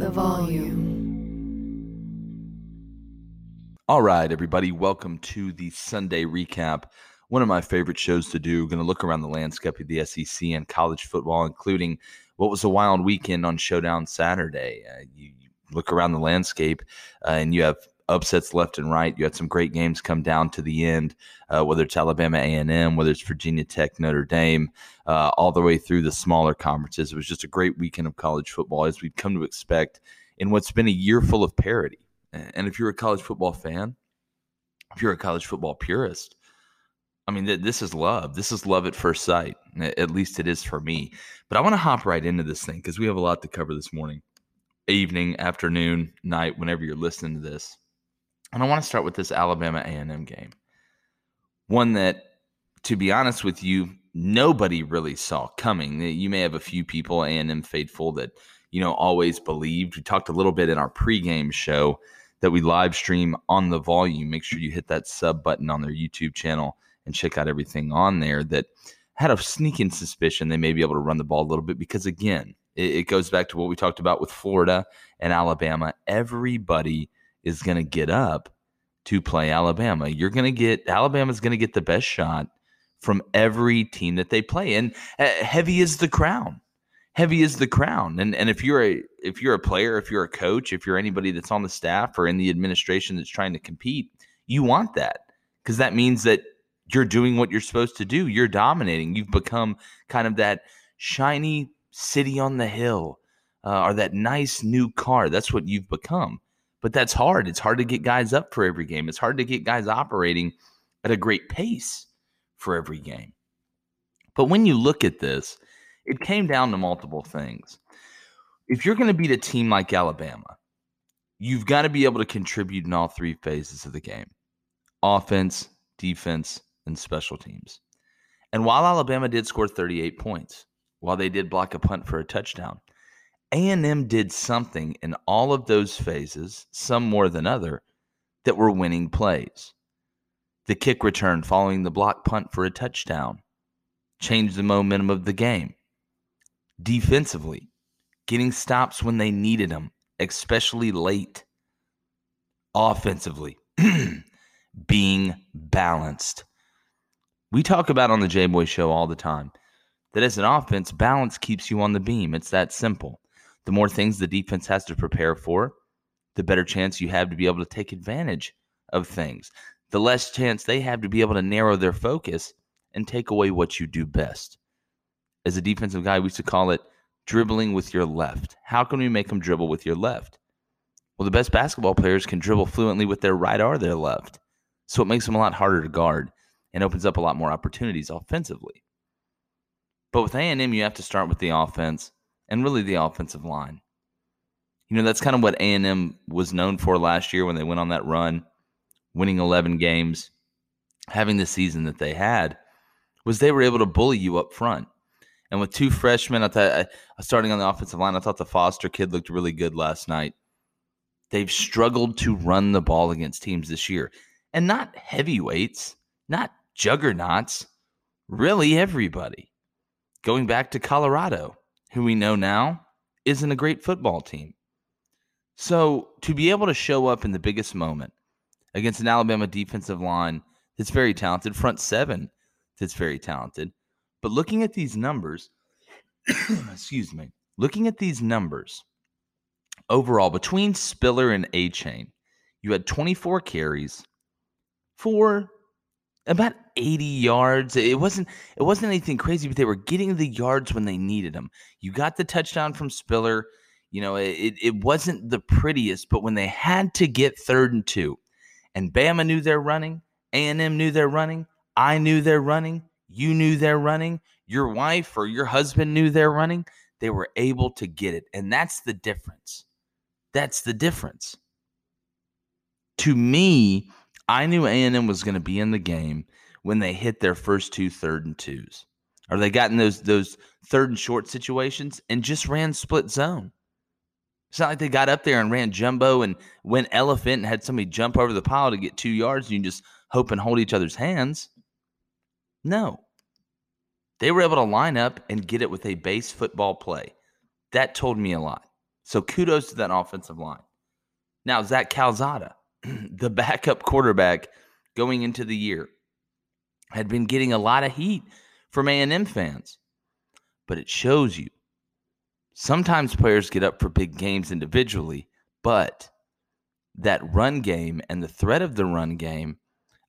the volume. All right, everybody, welcome to the Sunday recap. One of my favorite shows to do. Going to look around the landscape of the SEC and college football, including what was a wild weekend on Showdown Saturday. Uh, you, look around the landscape, uh, and you have upsets left and right. You had some great games come down to the end, uh, whether it's Alabama A&M, whether it's Virginia Tech, Notre Dame, uh, all the way through the smaller conferences. It was just a great weekend of college football, as we've come to expect in what's been a year full of parity. And if you're a college football fan, if you're a college football purist, I mean, this is love. This is love at first sight. At least it is for me. But I want to hop right into this thing because we have a lot to cover this morning, evening, afternoon, night, whenever you're listening to this. And I want to start with this Alabama A&M game. One that, to be honest with you, nobody really saw coming. You may have a few people, A&M faithful, that you know always believed. We talked a little bit in our pregame show that we live stream on the volume. Make sure you hit that sub button on their YouTube channel and check out everything on there. That had a sneaking suspicion they may be able to run the ball a little bit because again, it, it goes back to what we talked about with Florida and Alabama. Everybody is going to get up to play Alabama. You're going to get Alabama's going to get the best shot from every team that they play, and uh, heavy is the crown. Heavy is the crown, and and if you're a if you're a player, if you're a coach, if you're anybody that's on the staff or in the administration that's trying to compete, you want that because that means that you're doing what you're supposed to do. You're dominating. You've become kind of that shiny city on the hill, uh, or that nice new car. That's what you've become but that's hard. It's hard to get guys up for every game. It's hard to get guys operating at a great pace for every game. But when you look at this, it came down to multiple things. If you're going to beat a team like Alabama, you've got to be able to contribute in all three phases of the game offense, defense, and special teams. And while Alabama did score 38 points, while they did block a punt for a touchdown, a&M did something in all of those phases, some more than other, that were winning plays. The kick return following the block punt for a touchdown changed the momentum of the game. Defensively, getting stops when they needed them, especially late. Offensively, being balanced. We talk about on the J Boy Show all the time that as an offense, balance keeps you on the beam. It's that simple the more things the defense has to prepare for, the better chance you have to be able to take advantage of things. The less chance they have to be able to narrow their focus and take away what you do best. As a defensive guy, we used to call it dribbling with your left. How can we make them dribble with your left? Well, the best basketball players can dribble fluently with their right or their left. So it makes them a lot harder to guard and opens up a lot more opportunities offensively. But with A&M, you have to start with the offense and really the offensive line. You know, that's kind of what A&M was known for last year when they went on that run, winning 11 games, having the season that they had, was they were able to bully you up front. And with two freshmen, I thought uh, starting on the offensive line, I thought the Foster kid looked really good last night. They've struggled to run the ball against teams this year, and not heavyweights, not juggernauts, really everybody. Going back to Colorado, who we know now isn't a great football team. So to be able to show up in the biggest moment against an Alabama defensive line that's very talented, front seven that's very talented, but looking at these numbers, excuse me, looking at these numbers overall between Spiller and Achane, you had 24 carries for about 80 yards. It wasn't it wasn't anything crazy, but they were getting the yards when they needed them. You got the touchdown from Spiller. You know, it, it wasn't the prettiest, but when they had to get third and two, and Bama knew they're running, A&M knew they're running, I knew they're running, you knew they're running, your wife or your husband knew they're running, they were able to get it. And that's the difference. That's the difference. To me, I knew A&M was going to be in the game when they hit their first two third and twos. Or they got those those third and short situations and just ran split zone. It's not like they got up there and ran jumbo and went elephant and had somebody jump over the pile to get two yards and you just hope and hold each other's hands. No. They were able to line up and get it with a base football play. That told me a lot. So kudos to that offensive line. Now, Zach Calzada, the backup quarterback going into the year, had been getting a lot of heat from A&M fans. But it shows you sometimes players get up for big games individually, but that run game and the threat of the run game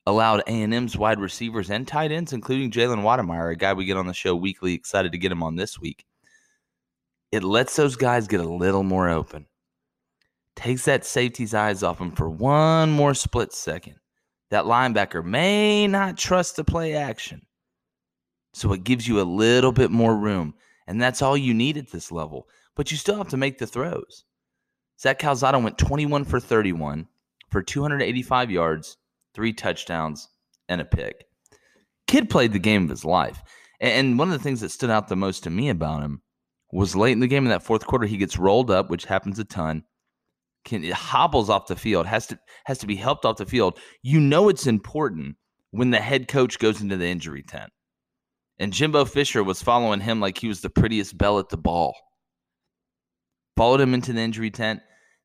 allowed A&M's wide receivers and tight ends, including Jalen Wydermyer, a guy we get on the show weekly, excited to get him on this week. It lets those guys get a little more open. Takes that safety's eyes off him for one more split second. That linebacker may not trust the play action. So it gives you a little bit more room. And that's all you need at this level. But you still have to make the throws. Zach Calzada went 21 for 31 for 285 yards, three touchdowns, and a pick. Kid played the game of his life. And one of the things that stood out the most to me about him was late in the game in that fourth quarter, he gets rolled up, which happens a ton. Can it hobbles off the field, has to has to be helped off the field. You know it's important when the head coach goes into the injury tent. And Jimbo Fisher was following him like he was the prettiest bell at the ball. Followed him into the injury tent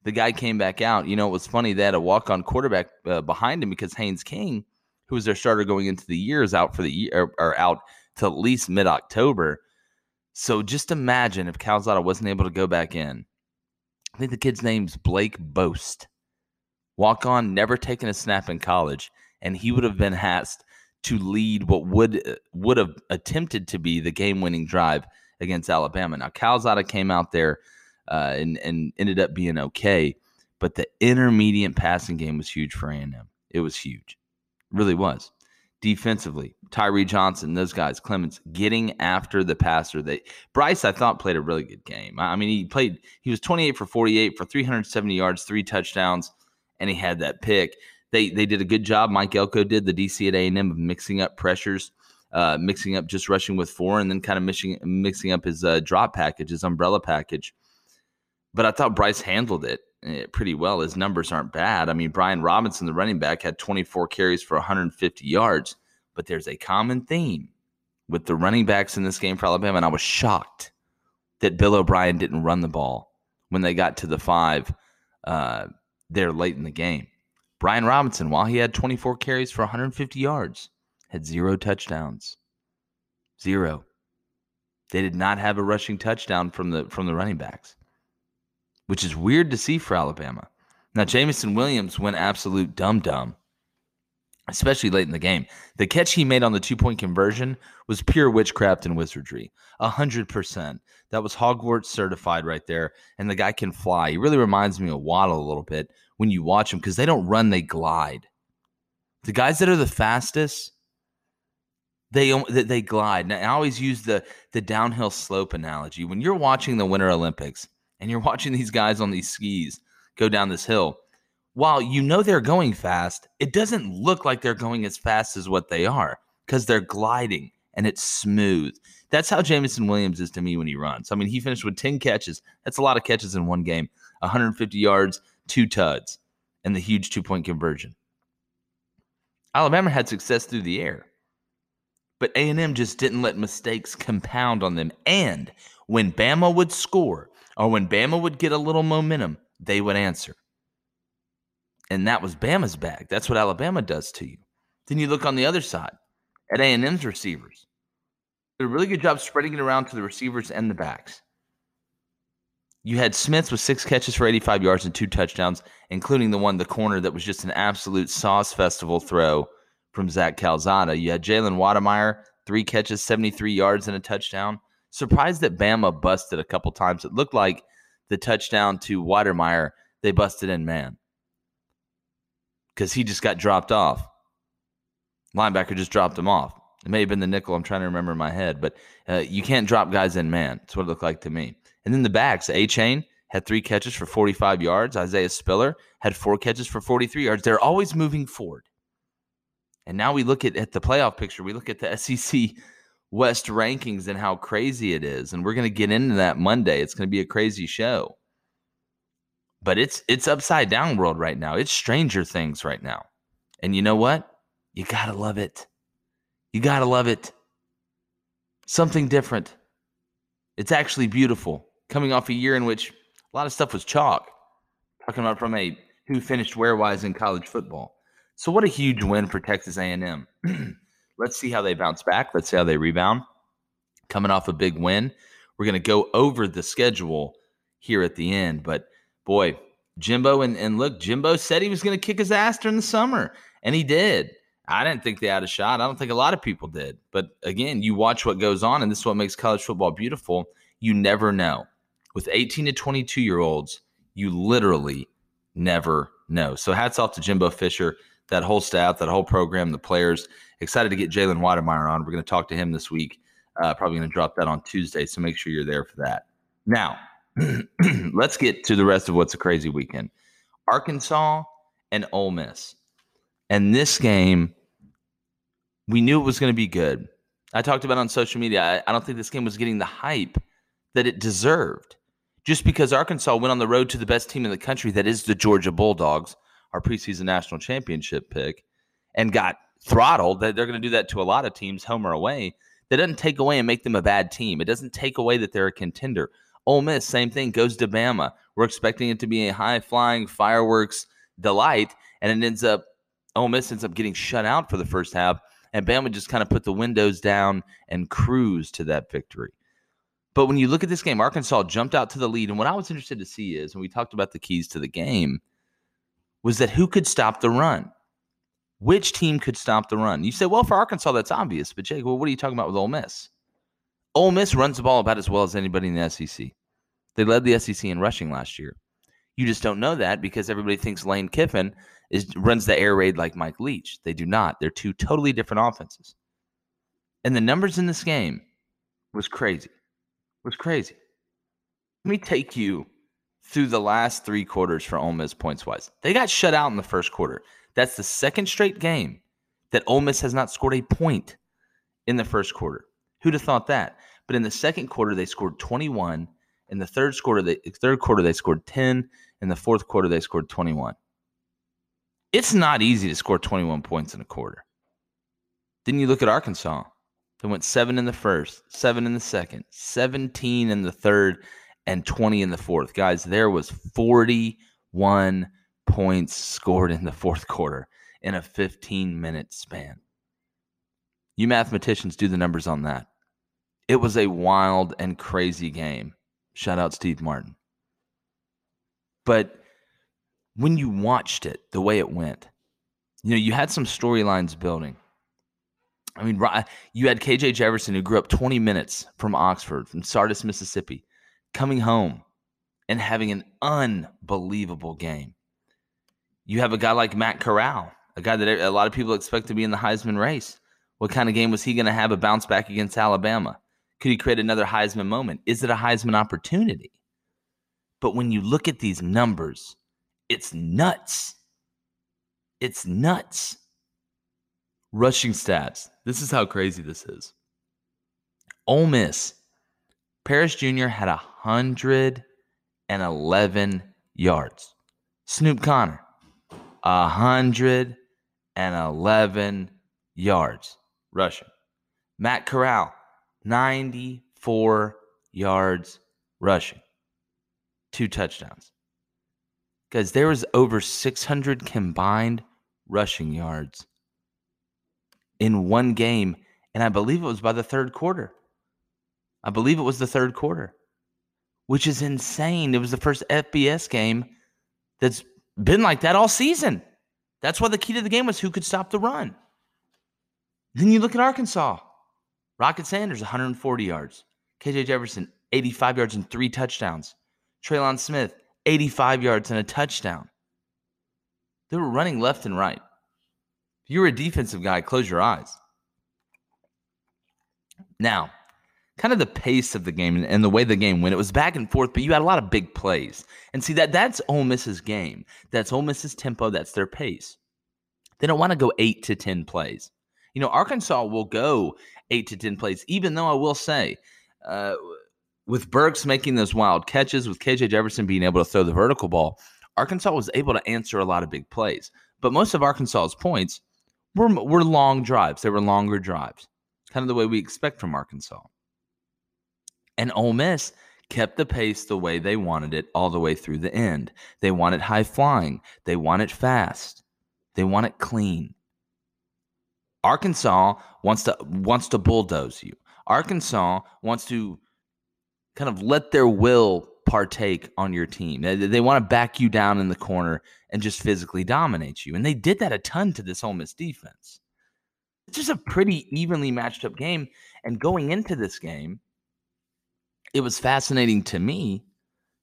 the guy came back out. You know, it was funny. Had a walk on quarterback uh, behind him because Haynes King, who was their starter going into the year, is out for the year or, or out to at least mid October. So just imagine if Calzada wasn't able to go back in. I think the kid's name's Blake Boast. Walk on, never taken a snap in college, and he would have been asked to lead what would would have attempted to be the game winning drive against Alabama. Now Calzada came out there uh, and and ended up being okay. But the intermediate passing game was huge for A&M. It was huge, really was. Defensively, Tyree Johnson, those guys, Clemons, getting after the passer. They Bryce, I thought, played a really good game. I mean, he played. He was 28 for 48 for 370 yards, three touchdowns, and he had that pick. They they did a good job. Mike Elko did the DC at A&M of mixing up pressures. Uh, mixing up just rushing with four and then kind of mixing mixing up his uh, drop package, his umbrella package but I thought Bryce handled it pretty well. His numbers aren't bad. I mean, Brian Robinson, the running back, had 24 carries for 150 yards, but there's a common theme with the running backs in this game for Alabama, and I was shocked that Bill O'Brien didn't run the ball when they got to the five uh, there late in the game. Brian Robinson, while he had 24 carries for 150 yards, had zero touchdowns. Zero. They did not have a rushing touchdown from the from the running backs which is weird to see for Alabama. Now, Jameson Williams went absolute dumb dumb, especially late in the game. The catch he made on the two point conversion was pure witchcraft and wizardry. A hundred percent. That was Hogwarts certified right there. And the guy can fly. He really reminds me of Waddle a little bit when you watch him because they don't run, they glide. The guys that are the fastest, they they glide. Now, I always use the the downhill slope analogy. When you're watching the Winter Olympics, and you're watching these guys on these skis go down this hill, while you know they're going fast, it doesn't look like they're going as fast as what they are because they're gliding and it's smooth. That's how Jameson Williams is to me when he runs. I mean, he finished with 10 catches. That's a lot of catches in one game, 150 yards, two tuds, and the huge two point conversion. Alabama had success through the air, but A&M just didn't let mistakes compound on them. And when Bama would score, or when Bama would get a little momentum, they would answer. And that was Bama's bag. That's what Alabama does to you. Then you look on the other side at A&M's receivers. They Did a really good job spreading it around to the receivers and the backs. You had Smith with six catches for 85 yards and two touchdowns, including the one, the corner, that was just an absolute sauce festival throw from Zach Calzada. You had Jalen Wydermyer, three catches, 73 yards, and a touchdown. Surprised that Bama busted a couple times. It looked like the touchdown to Wydermyer, they busted in man because he just got dropped off. Linebacker just dropped him off. It may have been the nickel. I'm trying to remember in my head, but uh, you can't drop guys in man. That's what it looked like to me. And then the backs, Achane had three catches for 45 yards. Isaiah Spiller had four catches for 43 yards. They're always moving forward. And now we look at, at the playoff picture. We look at the SEC West rankings and how crazy it is. And we're going to get into that Monday. It's going to be a crazy show. But it's it's upside down world right now. It's stranger things right now. And you know what? You got to love it. You got to love it. Something different. It's actually beautiful. Coming off a year in which A lot of stuff was chalk. Talking about from a who finished where wise in college football. So what a huge win for Texas A&M. Let's see how they bounce back. Let's see how they rebound. Coming off a big win, we're going to go over the schedule here at the end. But boy, Jimbo and, and look, Jimbo said he was going to kick his ass during the summer, and he did. I didn't think they had a shot. I don't think a lot of people did. But again, you watch what goes on, and this is what makes college football beautiful. You never know. With 18 to 22 year olds, you literally never know. So hats off to Jimbo Fisher, that whole staff, that whole program, the players. Excited to get Jalen Wydermyer on. We're going to talk to him this week. Uh, probably going to drop that on Tuesday. So make sure you're there for that. Now, let's get to the rest of what's a crazy weekend. Arkansas and Ole Miss. And this game, we knew it was going to be good. I talked about on social media. I, I don't think this game was getting the hype that it deserved. Just because Arkansas went on the road to the best team in the country, that is the Georgia Bulldogs, our preseason national championship pick, and got throttled. That they're going to do that to a lot of teams, home or away. That doesn't take away and make them a bad team. It doesn't take away that they're a contender. Ole Miss, same thing, goes to Bama. We're expecting it to be a high flying fireworks delight, and it ends up Ole Miss ends up getting shut out for the first half, and Bama just kind of put the windows down and cruise to that victory. But when you look at this game, Arkansas jumped out to the lead, and what I was interested to see is, and we talked about the keys to the game, was that who could stop the run? Which team could stop the run? You say, well, for Arkansas, that's obvious. But Jake, well, what are you talking about with Ole Miss? Ole Miss runs the ball about as well as anybody in the SEC. They led the SEC in rushing last year. You just don't know that because everybody thinks Lane Kiffin is runs the air raid like Mike Leach. They do not. They're two totally different offenses. And the numbers in this game was crazy. Was crazy. Let me take you through the last three quarters for Ole Miss points wise. They got shut out in the first quarter. That's the second straight game that Ole Miss has not scored a point in the first quarter. Who'd have thought that? But in the second quarter, they scored 21. In the third quarter, they third quarter they scored 10. In the fourth quarter, they scored 21. It's not easy to score 21 points in a quarter. Then you look at Arkansas. They went seven in the first, seven in the second, 17 in the third, and 20 in the fourth. Guys, there was 41 points scored in the fourth quarter in a 15 minute span. You mathematicians do the numbers on that. It was a wild and crazy game. Shout out Steve Martin. But when you watched it, the way it went, you know, you had some storylines building. I mean, you had KJ Jefferson, who grew up 20 minutes from Oxford, from Sardis, Mississippi, coming home and having an unbelievable game. You have a guy like Matt Corral, a guy that a lot of people expect to be in the Heisman race. What kind of game was he going to have a bounce back against Alabama? Could he create another Heisman moment? Is it a Heisman opportunity? But when you look at these numbers, it's nuts. It's nuts. Rushing stats. This is how crazy this is. Ole Miss, Parrish Jr. had 111 yards. Snoop Conner, 111 yards rushing. Matt Corral, 94 yards rushing, two touchdowns. Guys, there was over 600 combined rushing yards in one game, and I believe it was by the third quarter. I believe it was the third quarter, which is insane. It was the first FBS game that's been like that all season. That's why the key to the game was who could stop the run. Then you look at Arkansas. Rocket Sanders, 140 yards. KJ Jefferson, 85 yards and three touchdowns. Trelon Smith, 85 yards and a touchdown. They were running left and right. If you're a defensive guy, close your eyes. Now, kind of the pace of the game and the way the game went, it was back and forth, but you had a lot of big plays. And see that that's Ole Miss's game. That's Ole Miss's tempo. That's their pace. They don't want to go eight to ten plays. You know, Arkansas will go eight to 10 plays, even though I will say, uh, with Burks making those wild catches, with KJ Jefferson being able to throw the vertical ball, Arkansas was able to answer a lot of big plays. But most of Arkansas's points were, were long drives. They were longer drives, kind of the way we expect from Arkansas. And Ole Miss kept the pace the way they wanted it all the way through the end. They want it high flying, they want it fast, they want it clean. Arkansas wants to wants to bulldoze you. Arkansas wants to kind of let their will partake on your team. They, they want to back you down in the corner and just physically dominate you. And they did that a ton to this Ole Miss defense. It's just a pretty evenly matched up game. And going into this game, it was fascinating to me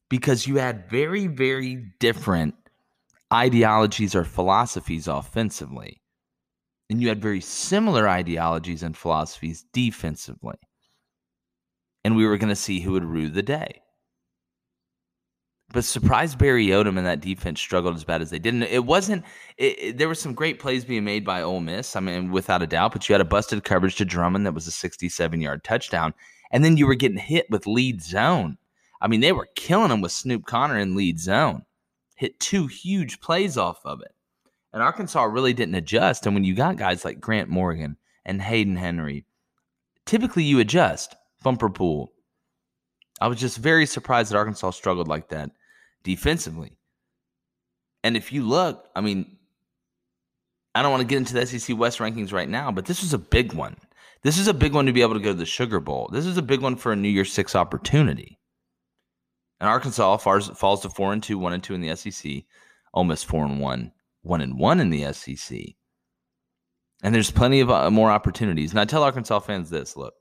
because you had very, very different ideologies or philosophies offensively. And you had very similar ideologies and philosophies defensively. And we were going to see who would rue the day. But surprise Barry Odom and that defense struggled as bad as they did. not it wasn't. It, it, there were some great plays being made by Ole Miss. I mean, without a doubt. But you had a busted coverage to Drummond that was a 67 yard touchdown, and then you were getting hit with lead zone. I mean, they were killing them with Snoop Conner in lead zone. Hit two huge plays off of it, and Arkansas really didn't adjust. And when you got guys like Grant Morgan and Hayden Henry, typically you adjust. Bumper pool. I was just very surprised that Arkansas struggled like that defensively. And if you look, I mean, I don't want to get into the SEC West rankings right now, but this was a big one. This is a big one to be able to go to the Sugar Bowl. This is a big one for a New Year's Six opportunity. And Arkansas falls, falls to four and two, one and two in the SEC, almost four and one, one and one in the SEC. And there's plenty of uh, more opportunities. And I tell Arkansas fans this: look,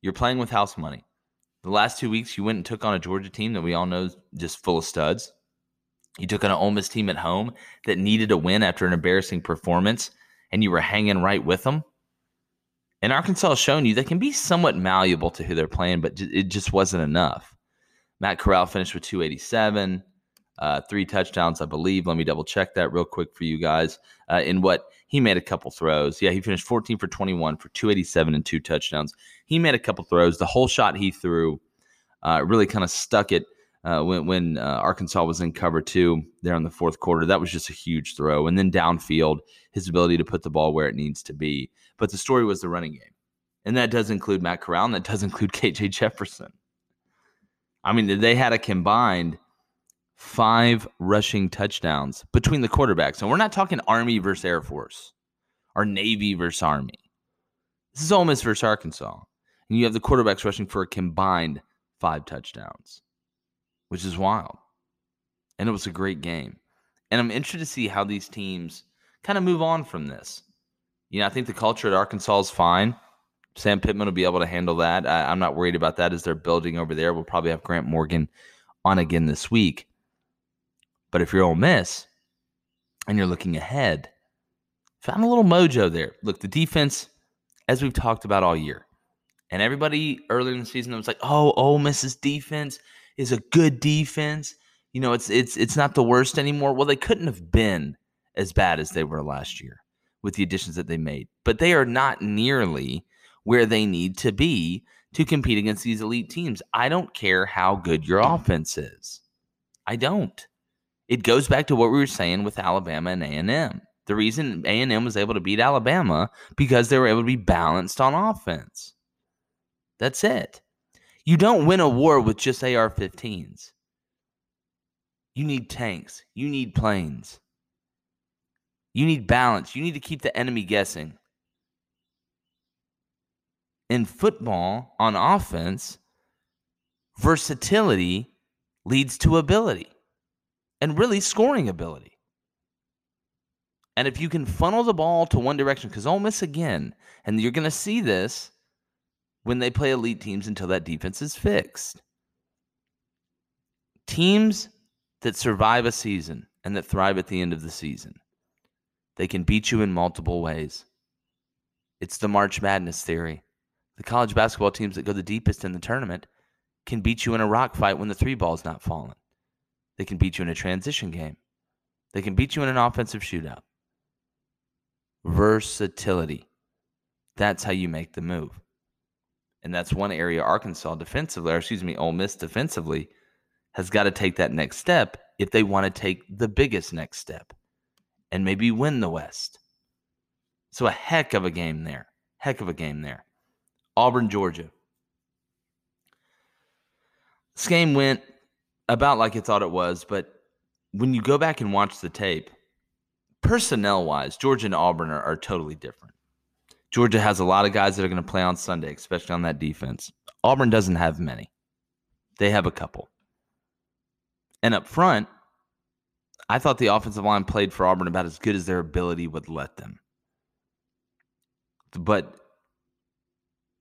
you're playing with house money. The last two weeks, you went and took on a Georgia team that we all know is just full of studs. You took on an Ole Miss team at home that needed a win after an embarrassing performance, and you were hanging right with them. And Arkansas has shown you they can be somewhat malleable to who they're playing, but it just wasn't enough. Matt Corral finished with 287, uh, three touchdowns, I believe. Let me double check that real quick for you guys. Uh, in what he made a couple throws. Yeah, he finished 14 for 21 for 287 and two touchdowns. He made a couple throws. The whole shot he threw uh, really kind of stuck it uh, when, when uh, Arkansas was in cover two there in the fourth quarter. That was just a huge throw. And then downfield, his ability to put the ball where it needs to be. But the story was the running game. And that does include Matt Corral, and that does include KJ Jefferson. I mean, they had a combined five rushing touchdowns between the quarterbacks. And we're not talking Army versus Air Force or Navy versus Army. This is Ole Miss versus Arkansas. And you have the quarterbacks rushing for a combined five touchdowns, which is wild. And it was a great game. And I'm interested to see how these teams kind of move on from this. You know, I think the culture at Arkansas is fine. Sam Pittman will be able to handle that. I, am not worried about that as they're building over there. We'll probably have Grant Morgan on again this week. But if you're Ole Miss and you're looking ahead, found a little mojo there. Look, the defense, as we've talked about all year, and everybody earlier in the season was like, "Oh, Ole Miss's defense is a good defense. You know, it's it's it's not the worst anymore." Well, they couldn't have been as bad as they were last year with the additions that they made, but they are not nearly where they need to be to compete against these elite teams. I don't care how good your offense is. I don't. It goes back to what we were saying with Alabama and A&M. The reason A&M was able to beat Alabama because they were able to be balanced on offense. That's it. You don't win a war with just AR-15s. You need tanks. You need planes. You need balance. You need to keep the enemy guessing. In football, on offense, versatility leads to ability and really scoring ability. And if you can funnel the ball to one direction, because Ole Miss again, and you're going to see this when they play elite teams until that defense is fixed. Teams that survive a season and that thrive at the end of the season, they can beat you in multiple ways. It's the March Madness theory. The college basketball teams that go the deepest in the tournament can beat you in a rock fight when the three ball's not falling. They can beat you in a transition game. They can beat you in an offensive shootout. Versatility. That's how you make the move. And that's one area Arkansas defensively, or excuse me, Ole Miss defensively has got to take that next step if they want to take the biggest next step and maybe win the West. So a heck of a game there. Heck of a game there. Auburn, Georgia. This game went about like I thought it was, but when you go back and watch the tape, personnel wise, Georgia and Auburn are, are totally different. Georgia has a lot of guys that are going to play on Sunday, especially on that defense. Auburn doesn't have many. They have a couple. And up front, I thought the offensive line played for Auburn about as good as their ability would let them. But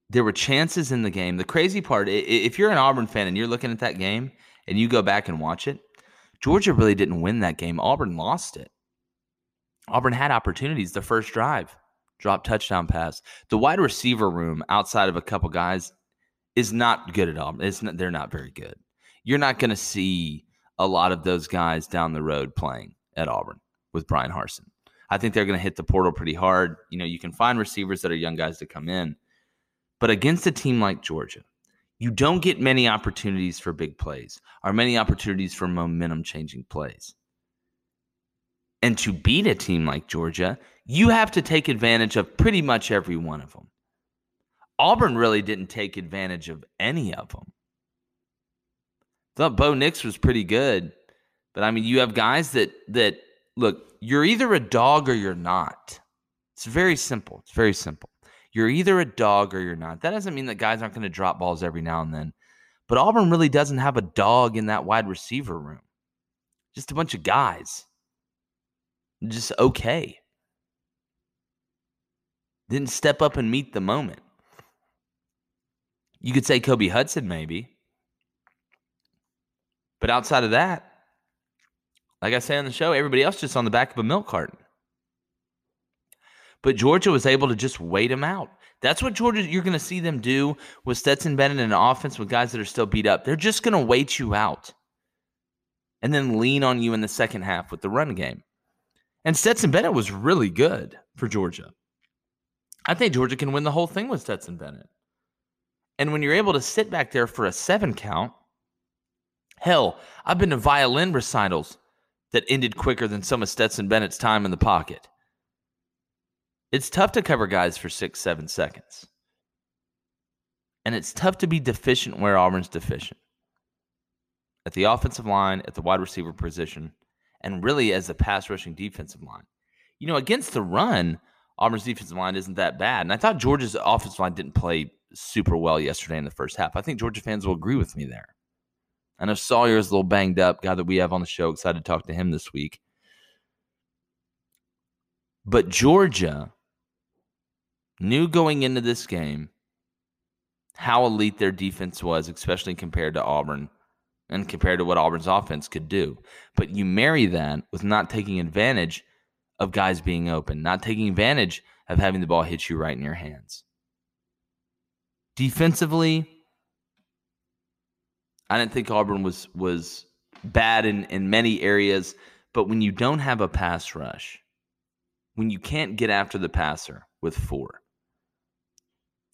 there were chances in the game. The crazy part, if you're an Auburn fan and you're looking at that game and you go back and watch it, Georgia really didn't win that game. Auburn lost it. Auburn had opportunities the first drive, drop touchdown pass. The wide receiver room outside of a couple guys is not good at Auburn. It's not, they're not very good. You're not going to see a lot of those guys down the road playing at Auburn with Bryan Harsin. I think they're going to hit the portal pretty hard. You know, you can find receivers that are young guys to come in, but against a team like Georgia, you don't get many opportunities for big plays or many opportunities for momentum changing plays. And to beat a team like Georgia, you have to take advantage of pretty much every one of them. Auburn really didn't take advantage of any of them. Thought Bo Nix was pretty good, but I mean, you have guys that that look. You're either a dog or you're not. It's very simple. It's very simple. You're either a dog or you're not. That doesn't mean that guys aren't going to drop balls every now and then, but Auburn really doesn't have a dog in that wide receiver room. Just a bunch of guys. Just okay. Didn't step up and meet the moment. You could say Kobe Hudson, maybe. But outside of that, like I say on the show, everybody else just on the back of a milk carton. But Georgia was able to just wait them out. That's what Georgia you're going to see them do with Stetson Bennett in offense with guys that are still beat up. They're just going to wait you out and then lean on you in the second half with the run game. And Stetson Bennett was really good for Georgia. I think Georgia can win the whole thing with Stetson Bennett. And when you're able to sit back there for a seven count, hell, I've been to violin recitals that ended quicker than some of Stetson Bennett's time in the pocket. It's tough to cover guys for six, seven seconds. And it's tough to be deficient where Auburn's deficient at the offensive line, at the wide receiver position, and really as a pass rushing defensive line. You know, against the run, Auburn's defensive line isn't that bad. And I thought Georgia's offensive line didn't play super well yesterday in the first half. I think Georgia fans will agree with me there. I know Salyer is a little banged up, guy that we have on the show. Excited to talk to him this week. But Georgia knew going into this game how elite their defense was, especially compared to Auburn and compared to what Auburn's offense could do. But you marry that with not taking advantage of guys being open, not taking advantage of having the ball hit you right in your hands. Defensively, I didn't think Auburn was was bad in, in many areas, but when you don't have a pass rush, when you can't get after the passer with four,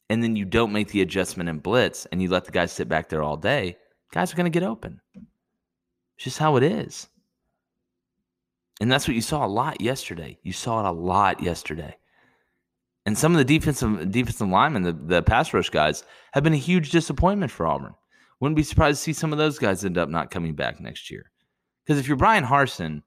and then you don't make the adjustment in blitz and you let the guys sit back there all day, guys are going to get open. It's just how it is. And that's what you saw a lot yesterday. You saw it a lot yesterday. And some of the defensive defensive linemen, the, the pass rush guys, have been a huge disappointment for Auburn. Wouldn't be surprised to see some of those guys end up not coming back next year. Because if you're Bryan Harsin,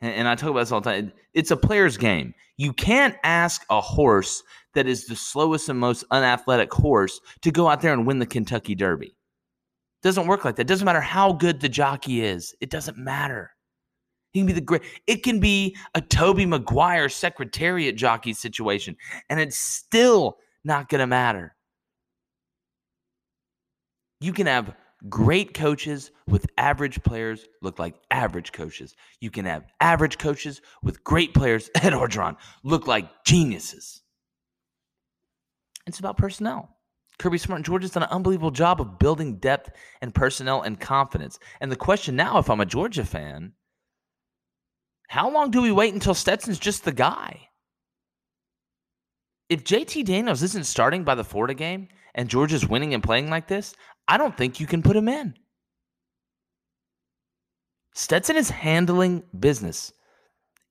and, and I talk about this all the time, it's a player's game. You can't ask a horse that is the slowest and most unathletic horse to go out there and win the Kentucky Derby. Doesn't work like that. Doesn't matter how good the jockey is. It doesn't matter. He can be the great. It can be a Tobey Maguire secretariat jockey situation, and it's still not going to matter. You can have great coaches with average players look like average coaches. You can have average coaches with great players Ed Orgeron look like geniuses. It's about personnel. Kirby Smart and George has done an unbelievable job of building depth and personnel and confidence. And the question now, if I'm a Georgia fan, how long do we wait until Stetson's just the guy? If JT Daniels isn't starting by the Florida game and Georgia's winning and playing like this, I don't think you can put him in. Stetson is handling business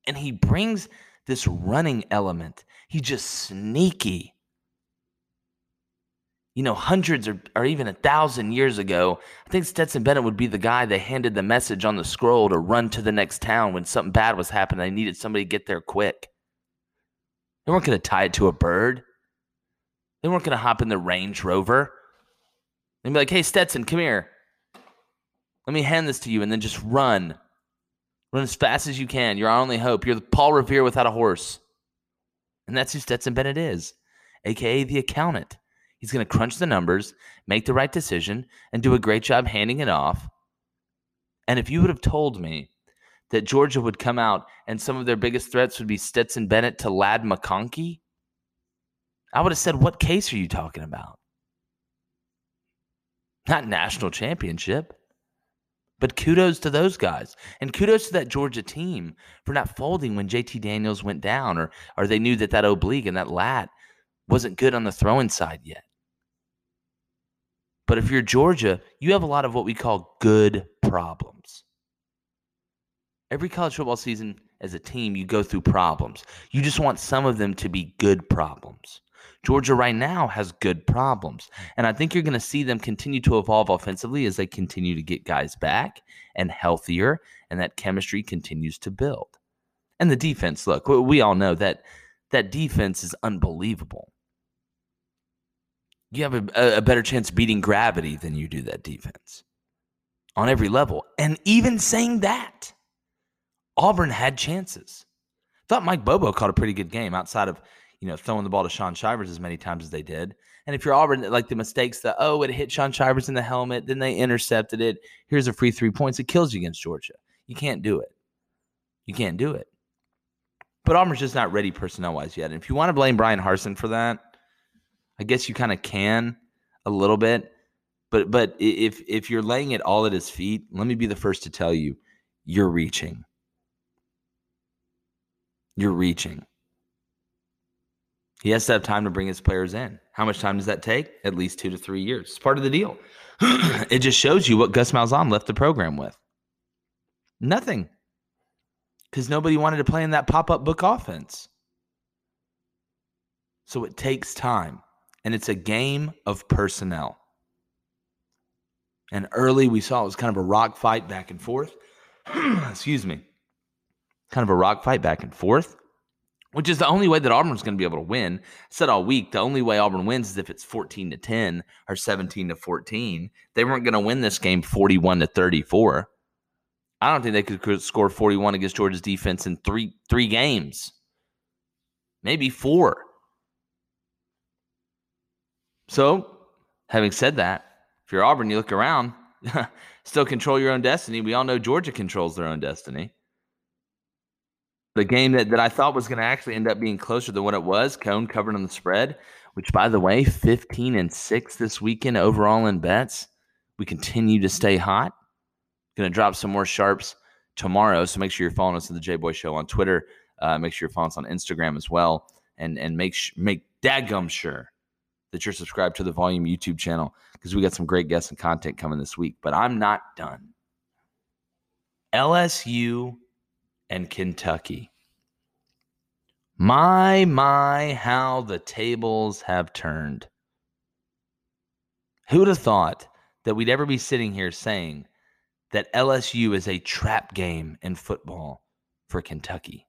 and he brings this running element. He's just sneaky you know, hundreds or, or even a thousand years ago, I think Stetson Bennett would be the guy they handed the message on the scroll to run to the next town when something bad was happening. They needed somebody to get there quick. They weren't going to tie it to a bird. They weren't going to hop in the Range Rover. They'd be like, hey, Stetson, come here. Let me hand this to you and then just run. Run as fast as you can. You're our only hope. You're the Paul Revere without a horse. And that's who Stetson Bennett is, aka the accountant. He's going to crunch the numbers, make the right decision, and do a great job handing it off. And if you would have told me that Georgia would come out and some of their biggest threats would be Stetson Bennett to Ladd McConkey, I would have said, What case are you talking about? Not national championship. But kudos to those guys. And kudos to that Georgia team for not folding when JT Daniels went down or, or they knew that that oblique and that lat wasn't good on the throwing side yet. But if you're Georgia, you have a lot of what we call good problems. Every college football season, as a team, you go through problems. You just want some of them to be good problems. Georgia right now has good problems. And I think you're going to see them continue to evolve offensively as they continue to get guys back and healthier, and that chemistry continues to build. And the defense, look, we all know that that defense is unbelievable you have a, a better chance beating gravity than you do that defense on every level. And even saying that, Auburn had chances. Thought Mike Bobo caught a pretty good game outside of, you know, throwing the ball to Shaun Shivers as many times as they did. And if you're Auburn, like the mistakes that, oh, it hit Shaun Shivers in the helmet, then they intercepted it. Here's a free three points. It kills you against Georgia. You can't do it. You can't do it. But Auburn's just not ready personnel wise yet. And if you want to blame Bryan Harsin for that, I guess you kind of can a little bit, but but if if you're laying it all at his feet, let me be the first to tell you, you're reaching. You're reaching. He has to have time to bring his players in. How much time does that take? At least two to three years. It's part of the deal. it just shows you what Gus Malzahn left the program with. Nothing. Because nobody wanted to play in that pop up book offense. So it takes time and it's a game of personnel. And early we saw it was kind of a rock fight back and forth. Excuse me. Kind of a rock fight back and forth, which is the only way that Auburn's going to be able to win. I said all week, the only way Auburn wins is if it's 14 to 10 or 17 to 14. They weren't going to win this game 41 to 34. I don't think they could score 41 against Georgia's defense in three three games. Maybe four. So, having said that, if you're Auburn, you look around, still control your own destiny. We all know Georgia controls their own destiny. The game that, that I thought was going to actually end up being closer than what it was, Cone covered on the spread, which, by the way, 15 and 6 this weekend overall in bets. We continue to stay hot. Going to drop some more sharps tomorrow. So make sure you're following us at the J Boy Show on Twitter. Uh, make sure you're following us on Instagram as well. And, and make, sh- make dadgum sure that you're subscribed to the Volume YouTube channel because we got some great guests and content coming this week. But I'm not done. LSU and Kentucky. My, my, how the tables have turned. Who would have thought that we'd ever be sitting here saying that LSU is a trap game in football for Kentucky?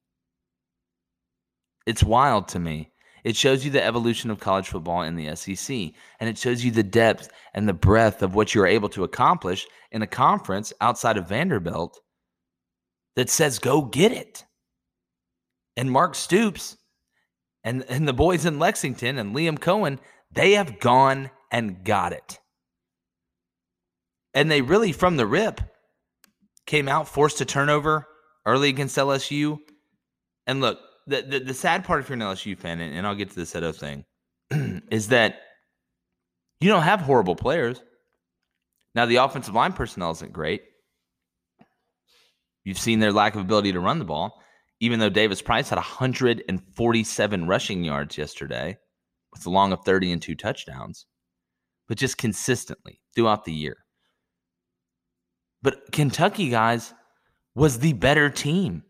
It's wild to me. It shows you the evolution of college football in the SEC, and it shows you the depth and the breadth of what you're able to accomplish in a conference outside of Vanderbilt that says, go get it. And Mark Stoops and, and the boys in Lexington and Liam Coen, they have gone and got it. And they really, from the rip, came out forced a turnover early against LSU. And look, the, the, the sad part if you're an LSU fan, and, and I'll get to the Seto thing, is that you don't have horrible players. Now the offensive line personnel isn't great. You've seen their lack of ability to run the ball, even though Davis Price had 147 rushing yards yesterday with a long of 30 and two touchdowns, but just consistently throughout the year. But Kentucky, guys, was the better team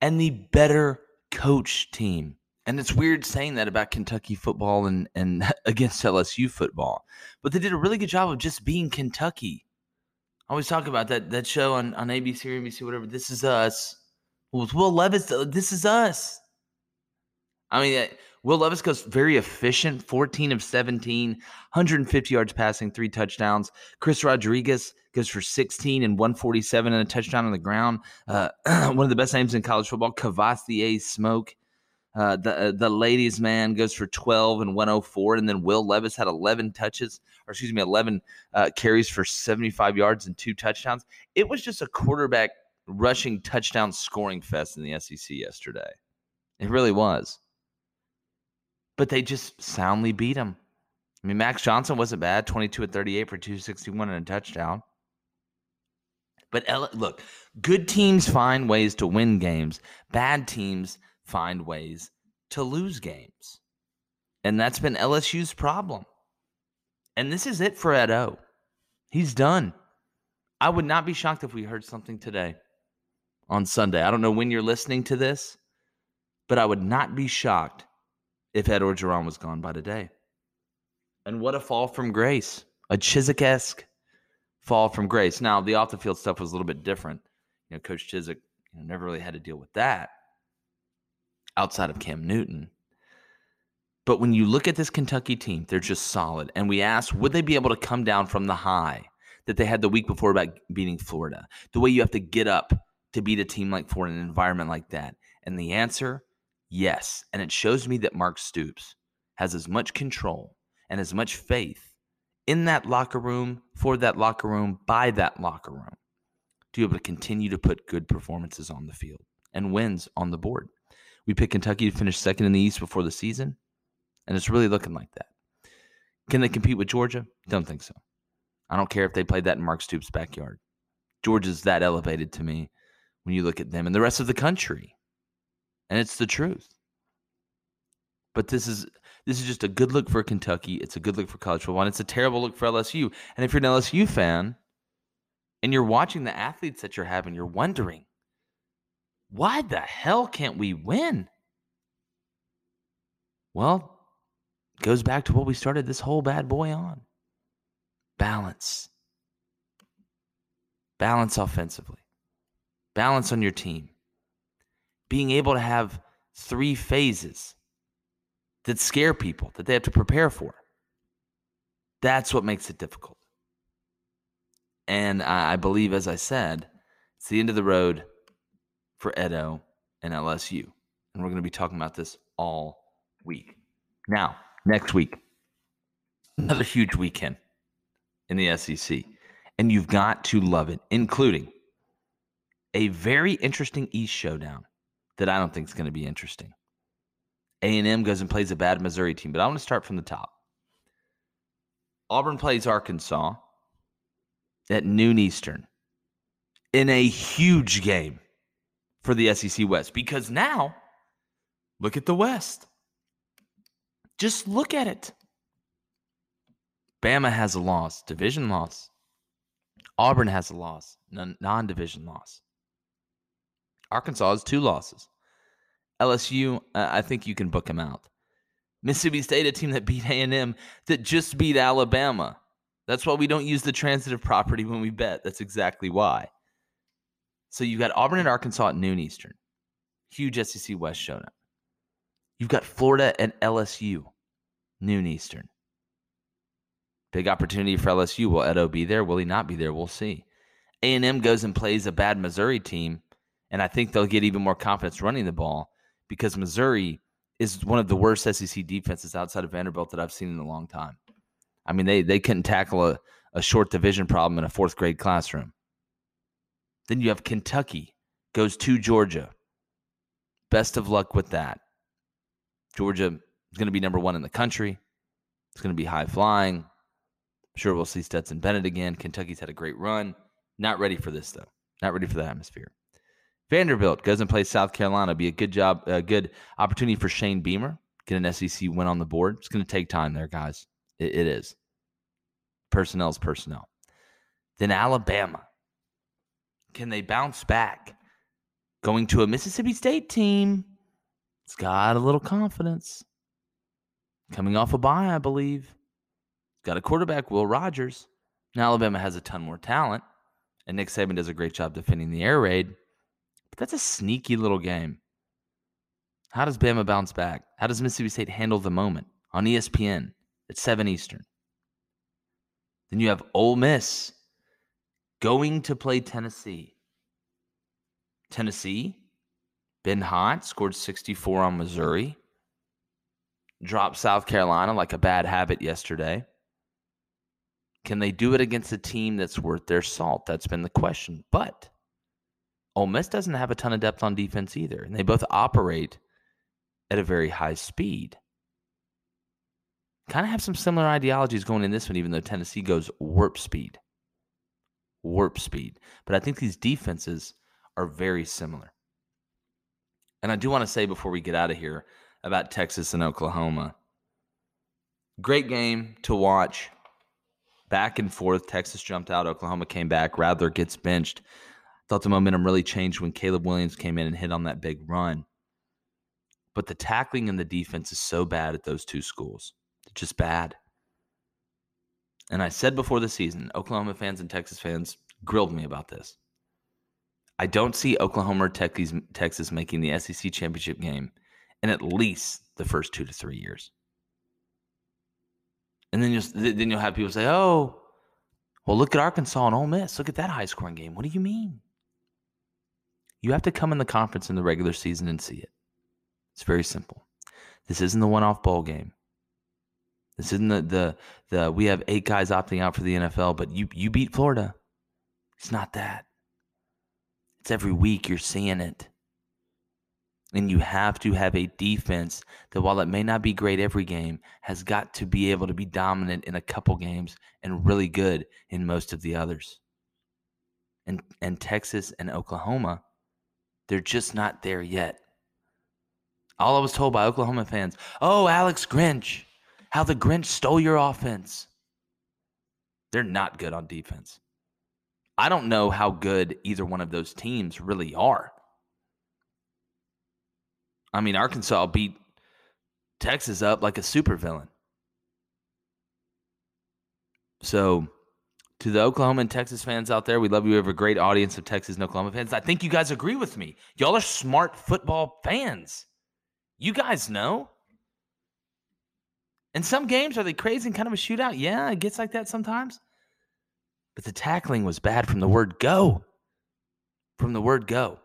and the better coach team And it's weird saying that about Kentucky football and, and against LSU football. But they did a really good job of just being Kentucky. I always talk about that that show on, on ABC or NBC, whatever. This is us. With Will Levis, uh, this is us. I mean, Will Levis goes very efficient, 14 of 17, 150 yards passing, three touchdowns. Chris Rodriguez goes for 16 and 147 and a touchdown on the ground. Uh, one of the best names in college football, Kavosiey Smoke. Uh, the uh, the ladies man goes for 12 and 104 and then will levis had 11 touches or excuse me 11 uh, carries for 75 yards and two touchdowns. It was just a quarterback rushing touchdown scoring fest in the sec yesterday. It really was. But they just soundly beat him i mean max johnson wasn't bad 22 at 38 for 261 and a touchdown but look good teams find ways to win games bad teams find ways to lose games. And that's been LSU's problem. And this is it for Ed O. He's done. I would not be shocked if we heard something today on Sunday. I don't know when you're listening to this, but I would not be shocked if Ed Orgeron was gone by today. And what a fall from grace. A Chizik esque fall from grace. Now, the off the field stuff was a little bit different. You know, Coach Chizik you know, never really had to deal with that outside of Cam Newton. But when you look at this Kentucky team, they're just solid. And we asked, would they be able to come down from the high that they had the week before about beating Florida? The way you have to get up to beat a team like Florida in an environment like that. And the answer, yes. And it shows me that Mark Stoops has as much control and as much faith in that locker room, for that locker room, by that locker room, to be able to continue to put good performances on the field and wins on the board. We picked Kentucky to finish second in the East before the season, and it's really looking like that. Can they compete with Georgia? Don't think so. I don't care if they played that in Mark Stoops' backyard. Georgia's that elevated to me when you look at them and the rest of the country. And it's the truth. But this is this is just a good look for Kentucky. It's a good look for college football, and it's a terrible look for LSU. And if you're an LSU fan and you're watching the athletes that you're having, you're wondering, why the hell can't we win? Well, it goes back to what we started this whole bad boy on balance. Balance offensively, balance on your team. Being able to have three phases that scare people that they have to prepare for. That's what makes it difficult. And I believe, as I said, it's the end of the road for Ed O and LSU. And we're going to be talking about this all week. Now, next week, another huge weekend in the SEC. And you've got to love it, including a very interesting East showdown that I don't think is going to be interesting. A&M goes and plays a bad Missouri team, but I want to start from the top. Auburn plays Arkansas at noon Eastern in a huge game for the SEC West because now look at the West. Just look at it. Bama has a loss, division loss. Auburn has a loss, non division loss. Arkansas has two losses. LSU, uh, I think you can book them out. Mississippi State, a team that beat A&M, that just beat Alabama. That's why we don't use the transitive property when we bet. That's exactly why. So you've got Auburn and Arkansas at noon Eastern. Huge SEC West showdown. You've got Florida and LSU, noon Eastern. Big opportunity for LSU. Will Ed O be there? Will he not be there? We'll see. A&M goes and plays a bad Missouri team, and I think they'll get even more confidence running the ball because Missouri is one of the worst SEC defenses outside of Vanderbilt that I've seen in a long time. I mean, they they couldn't tackle a, a short division problem in a fourth grade classroom. Then you have Kentucky goes to Georgia. Best of luck with that. Georgia is going to be number one in the country. It's going to be high flying. I'm sure we'll see Stetson Bennett again. Kentucky's had a great run. Not ready for this though. Not ready for the atmosphere. Vanderbilt goes and plays South Carolina. Be a good job, a good opportunity for Shane Beamer. Get an SEC win on the board. It's going to take time there, guys. it, it is. Personnel's personnel. Then Alabama can they bounce back? Going to a Mississippi State team It's got a little confidence. Coming off a bye, I believe. Got a quarterback, Will Rogers. Now Alabama has a ton more talent, and Nick Saban does a great job defending the air raid. But that's a sneaky little game. How does Bama bounce back? How does Mississippi State handle the moment on ESPN at 7 Eastern? Then you have Ole Miss going to play Tennessee. Tennessee, been hot, scored 64 on Missouri, dropped South Carolina like a bad habit yesterday. Can they do it against a team that's worth their salt? That's been the question. But Ole Miss doesn't have a ton of depth on defense either, and they both operate at a very high speed. Kind of have some similar ideologies going in this one, even though Tennessee goes warp speed. Warp speed. But I think these defenses are very similar. And I do want to say before we get out of here about Texas and Oklahoma. Great game to watch. Back and forth. Texas jumped out. Oklahoma came back. Rattler gets benched. Thought the momentum really changed when Caleb Williams came in and hit on that big run. But the tackling and the defense is so bad at those two schools. Just bad. And I said before the season, Oklahoma fans and Texas fans grilled me about this. I don't see Oklahoma or Texas making the SEC championship game in at least the first two to three years. And then you'll then you'll have people say, "Oh, well, look at Arkansas and Ole Miss. Look at that high scoring game. What do you mean?" You have to come in the conference in the regular season and see it. It's very simple. This isn't the one-off bowl game. This isn't the the the we have eight guys opting out for the NFL, but you you beat Florida. It's not that. It's every week you're seeing it. And you have to have a defense that, while it may not be great every game, has got to be able to be dominant in a couple games and really good in most of the others. And, and Texas and Oklahoma, they're just not there yet. All I was told by Oklahoma fans oh, Alex Grinch, how the Grinch stole your offense. They're not good on defense. I don't know how good either one of those teams really are. I mean, Arkansas beat Texas up like a supervillain. So, to the Oklahoma and Texas fans out there, we love you. We have a great audience of Texas and Oklahoma fans. I think you guys agree with me. Y'all are smart football fans. You guys know. In some games, are they crazy and kind of a shootout? Yeah, it gets like that sometimes. But the tackling was bad from the word go. From the word go.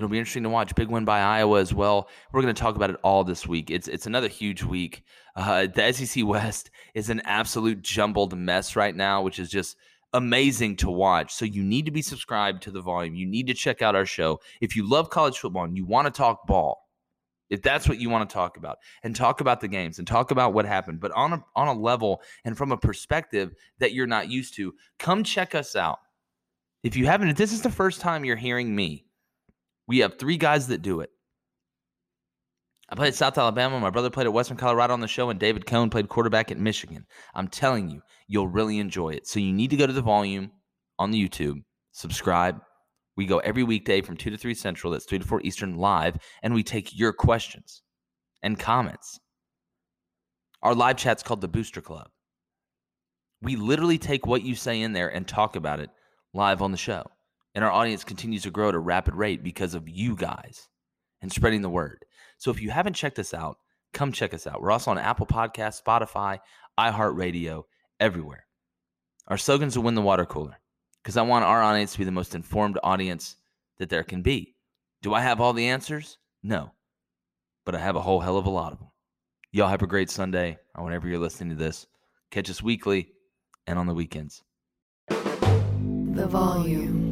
It'll be interesting to watch. Big win by Iowa as well. We're going to talk about it all this week. It's it's another huge week. Uh, the SEC West is an absolute jumbled mess right now, which is just amazing to watch. So you need to be subscribed to the volume. You need to check out our show. If you love college football and you want to talk ball, if that's what you want to talk about and talk about the games and talk about what happened but on a, on a level and from a perspective that you're not used to come check us out if you haven't if this is the first time you're hearing me we have three guys that do it i played at south alabama my brother played at western colorado on the show and david cohn played quarterback at michigan i'm telling you you'll really enjoy it so you need to go to the volume on the youtube subscribe we go every weekday from 2 to 3 Central, that's 3 to 4 Eastern live, and we take your questions and comments. Our live chat's called the Booster Club. We literally take what you say in there and talk about it live on the show. And our audience continues to grow at a rapid rate because of you guys and spreading the word. So if you haven't checked us out, come check us out. We're also on Apple Podcasts, Spotify, iHeartRadio, everywhere. Our slogan's to win the water cooler because I want our audience to be the most informed audience that there can be. Do I have all the answers? No, but I have a whole hell of a lot of them. Y'all have a great Sunday or whenever you're listening to this. Catch us weekly and on the weekends. The volume.